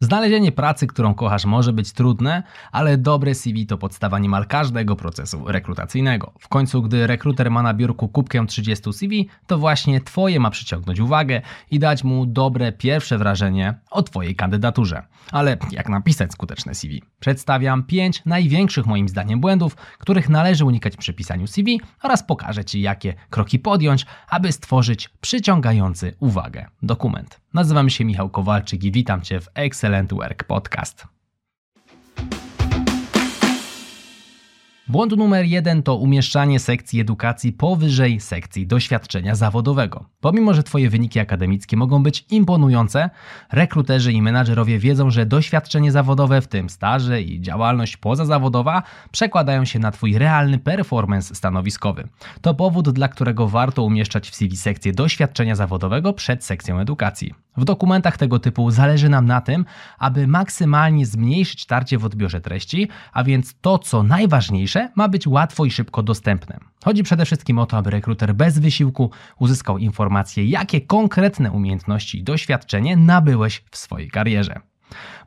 Znalezienie pracy, którą kochasz, może być trudne, ale dobre CV to podstawa niemal każdego procesu rekrutacyjnego. W końcu, gdy rekruter ma na biurku kubkę 30 CV, to właśnie Twoje ma przyciągnąć uwagę i dać mu dobre pierwsze wrażenie o Twojej kandydaturze. Ale jak napisać skuteczne CV? Przedstawiam 5 największych moim zdaniem błędów, których należy unikać przy pisaniu CV oraz pokażę Ci, jakie kroki podjąć, aby stworzyć przyciągający uwagę dokument. Nazywam się Michał Kowalczyk i witam Cię w Excellent Work Podcast. Błąd numer jeden to umieszczanie sekcji edukacji powyżej sekcji doświadczenia zawodowego. Pomimo, że Twoje wyniki akademickie mogą być imponujące, rekruterzy i menadżerowie wiedzą, że doświadczenie zawodowe, w tym staże i działalność pozazawodowa, przekładają się na Twój realny performance stanowiskowy. To powód, dla którego warto umieszczać w CV sekcję doświadczenia zawodowego przed sekcją edukacji. W dokumentach tego typu zależy nam na tym, aby maksymalnie zmniejszyć tarcie w odbiorze treści, a więc to, co najważniejsze, ma być łatwo i szybko dostępne. Chodzi przede wszystkim o to, aby rekruter bez wysiłku uzyskał informacje, jakie konkretne umiejętności i doświadczenie nabyłeś w swojej karierze.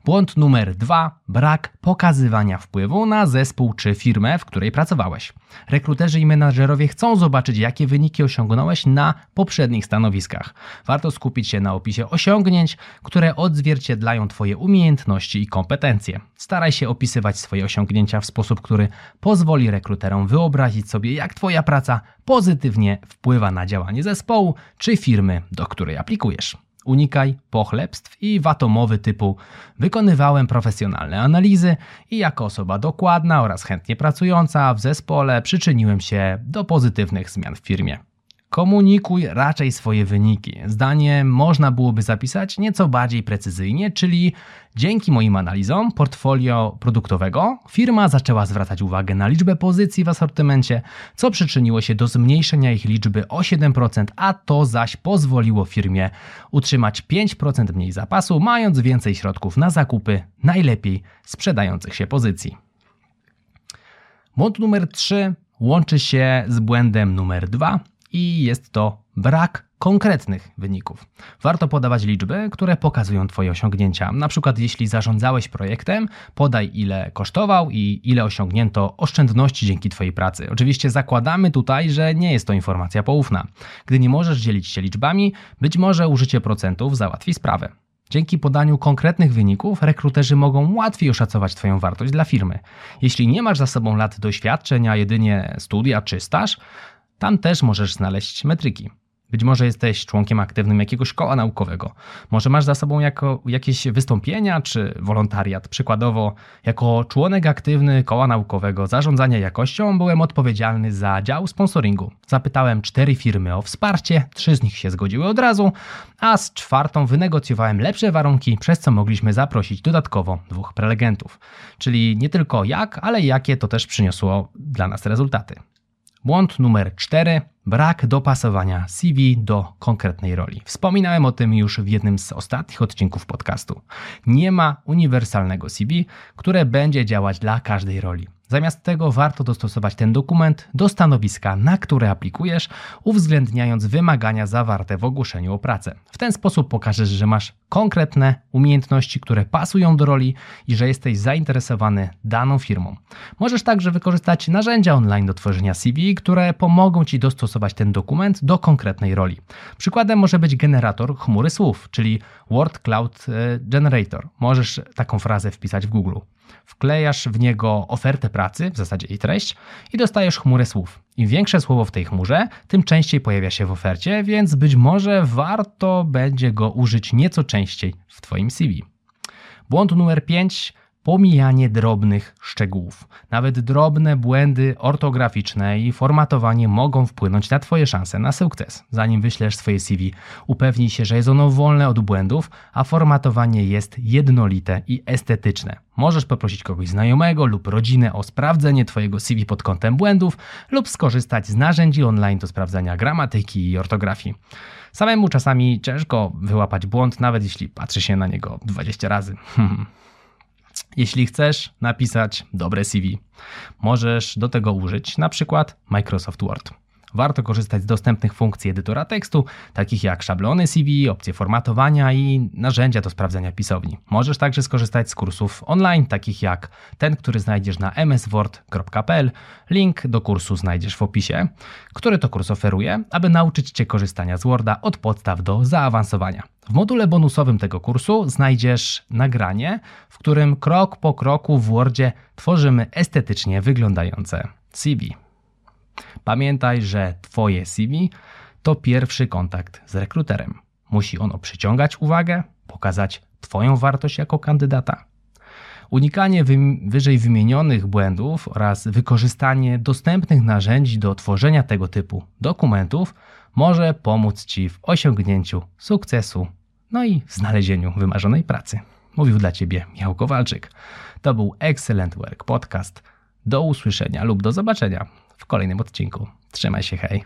Błąd numer dwa: brak pokazywania wpływu na zespół czy firmę, w której pracowałeś. Rekruterzy i menadżerowie chcą zobaczyć, jakie wyniki osiągnąłeś na poprzednich stanowiskach. Warto skupić się na opisie osiągnięć, które odzwierciedlają Twoje umiejętności i kompetencje. Staraj się opisywać swoje osiągnięcia w sposób, który pozwoli rekruterom wyobrazić sobie, jak Twoja praca pozytywnie wpływa na działanie zespołu czy firmy, do której aplikujesz. Unikaj pochlebstw i watomowy typu wykonywałem profesjonalne analizy i jako osoba dokładna oraz chętnie pracująca w zespole przyczyniłem się do pozytywnych zmian w firmie. Komunikuj raczej swoje wyniki. Zdanie można byłoby zapisać nieco bardziej precyzyjnie, czyli dzięki moim analizom portfolio produktowego firma zaczęła zwracać uwagę na liczbę pozycji w asortymencie, co przyczyniło się do zmniejszenia ich liczby o 7%, a to zaś pozwoliło firmie utrzymać 5% mniej zapasu, mając więcej środków na zakupy najlepiej sprzedających się pozycji. Błąd numer 3 łączy się z błędem numer 2 i jest to brak konkretnych wyników. Warto podawać liczby, które pokazują Twoje osiągnięcia. Na przykład, jeśli zarządzałeś projektem, podaj ile kosztował i ile osiągnięto oszczędności dzięki Twojej pracy. Oczywiście zakładamy tutaj, że nie jest to informacja poufna. Gdy nie możesz dzielić się liczbami, być może użycie procentów załatwi sprawę. Dzięki podaniu konkretnych wyników, rekruterzy mogą łatwiej oszacować Twoją wartość dla firmy. Jeśli nie masz za sobą lat doświadczeń, a jedynie studia czy staż, tam też możesz znaleźć metryki. Być może jesteś członkiem aktywnym jakiegoś koła naukowego. Może masz za sobą jako, jakieś wystąpienia czy wolontariat. Przykładowo, jako członek aktywny koła naukowego zarządzania jakością byłem odpowiedzialny za dział sponsoringu. Zapytałem cztery firmy o wsparcie, trzy z nich się zgodziły od razu, a z czwartą wynegocjowałem lepsze warunki, przez co mogliśmy zaprosić dodatkowo dwóch prelegentów. Czyli nie tylko jak, ale jakie to też przyniosło dla nas rezultaty. Błąd numer 4. Brak dopasowania CV do konkretnej roli. Wspominałem o tym już w jednym z ostatnich odcinków podcastu. Nie ma uniwersalnego CV, które będzie działać dla każdej roli. Zamiast tego warto dostosować ten dokument do stanowiska, na które aplikujesz, uwzględniając wymagania zawarte w ogłoszeniu o pracę. W ten sposób pokażesz, że masz konkretne umiejętności, które pasują do roli i że jesteś zainteresowany daną firmą. Możesz także wykorzystać narzędzia online do tworzenia CV, które pomogą Ci dostosować ten dokument do konkretnej roli. Przykładem może być generator chmury słów, czyli Word Cloud e, Generator. Możesz taką frazę wpisać w Google wklejasz w niego ofertę pracy, w zasadzie jej treść, i dostajesz chmurę słów. Im większe słowo w tej chmurze, tym częściej pojawia się w ofercie, więc być może warto będzie go użyć nieco częściej w Twoim CV. Błąd numer 5 pomijanie drobnych szczegółów. Nawet drobne błędy ortograficzne i formatowanie mogą wpłynąć na Twoje szanse na sukces. Zanim wyślesz swoje CV, upewnij się, że jest ono wolne od błędów, a formatowanie jest jednolite i estetyczne. Możesz poprosić kogoś znajomego lub rodzinę o sprawdzenie Twojego CV pod kątem błędów lub skorzystać z narzędzi online do sprawdzania gramatyki i ortografii. Samemu czasami ciężko wyłapać błąd, nawet jeśli patrzy się na niego 20 razy. Jeśli chcesz napisać dobre CV, możesz do tego użyć na przykład Microsoft Word. Warto korzystać z dostępnych funkcji edytora tekstu, takich jak szablony CV, opcje formatowania i narzędzia do sprawdzenia pisowni. Możesz także skorzystać z kursów online, takich jak ten, który znajdziesz na msword.pl. Link do kursu znajdziesz w opisie, który to kurs oferuje, aby nauczyć Cię korzystania z Worda od podstaw do zaawansowania. W module bonusowym tego kursu znajdziesz nagranie, w którym krok po kroku w Wordzie tworzymy estetycznie wyglądające CV. Pamiętaj, że Twoje CV to pierwszy kontakt z rekruterem. Musi ono przyciągać uwagę, pokazać Twoją wartość jako kandydata. Unikanie wyżej wymienionych błędów oraz wykorzystanie dostępnych narzędzi do tworzenia tego typu dokumentów może pomóc Ci w osiągnięciu sukcesu, no i w znalezieniu wymarzonej pracy. Mówił dla Ciebie Michał Kowalczyk. To był Excellent Work Podcast. Do usłyszenia lub do zobaczenia w kolejnym odcinku. Trzymaj się, hej!